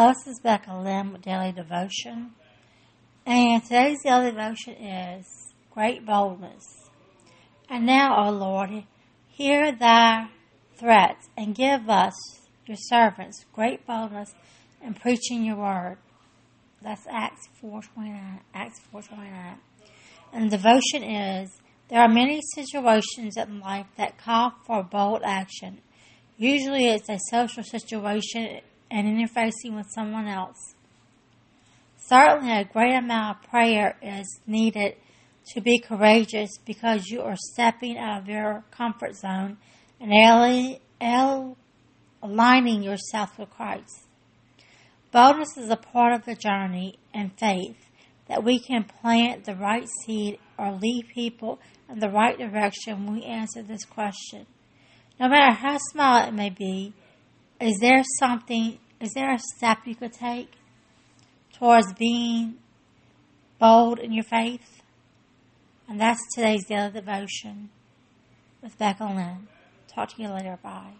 Hello, this is Becca Lim with Daily Devotion. And today's daily devotion is great boldness. And now, O Lord, hear thy threats and give us, your servants, great boldness in preaching your word. That's Acts 4.29. Acts 4.29. And the devotion is, there are many situations in life that call for bold action. Usually it's a social situation and interfacing with someone else. Certainly, a great amount of prayer is needed to be courageous because you are stepping out of your comfort zone and aligning yourself with Christ. Boldness is a part of the journey and faith that we can plant the right seed or lead people in the right direction when we answer this question. No matter how small it may be, is there something, is there a step you could take towards being bold in your faith? And that's today's daily devotion with Becca Lynn. Talk to you later. Bye.